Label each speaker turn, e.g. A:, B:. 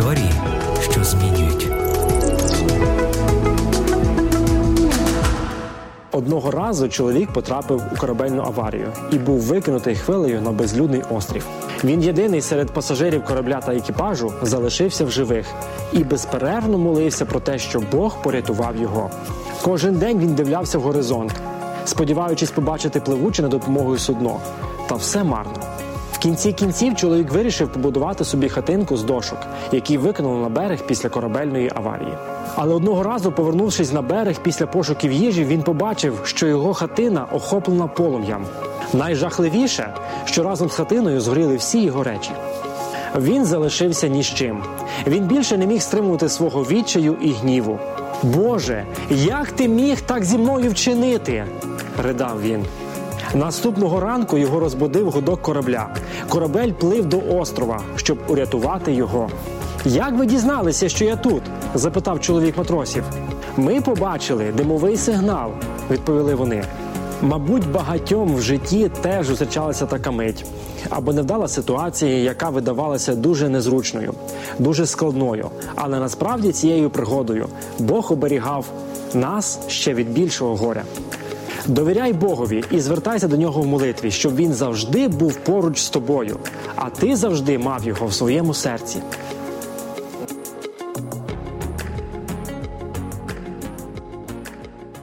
A: Історії, що змінюють.
B: Одного разу чоловік потрапив у корабельну аварію і був викинутий хвилею на безлюдний острів. Він єдиний серед пасажирів корабля та екіпажу залишився в живих і безперервно молився про те, що Бог порятував його. Кожен день він дивлявся в горизонт, сподіваючись побачити пливуче над допомогою судно. Та все марно. Кінці кінців чоловік вирішив побудувати собі хатинку з дошок, які викинули на берег після корабельної аварії. Але одного разу, повернувшись на берег після пошуків їжі, він побачив, що його хатина охоплена полум'ям. Найжахливіше, що разом з хатиною згоріли всі його речі. Він залишився ні з чим. Він більше не міг стримувати свого відчаю і гніву. Боже, як ти міг так зі мною вчинити? ридав він. Наступного ранку його розбудив гудок корабля. Корабель плив до острова, щоб урятувати його. Як ви дізналися, що я тут? запитав чоловік матросів. Ми побачили димовий сигнал, відповіли вони. Мабуть, багатьом в житті теж зустрічалася така мить або невдала ситуація, яка видавалася дуже незручною, дуже складною. Але насправді цією пригодою Бог оберігав нас ще від більшого горя. Довіряй Богові і звертайся до нього в молитві, щоб він завжди був поруч з тобою, а ти завжди мав його в своєму серці.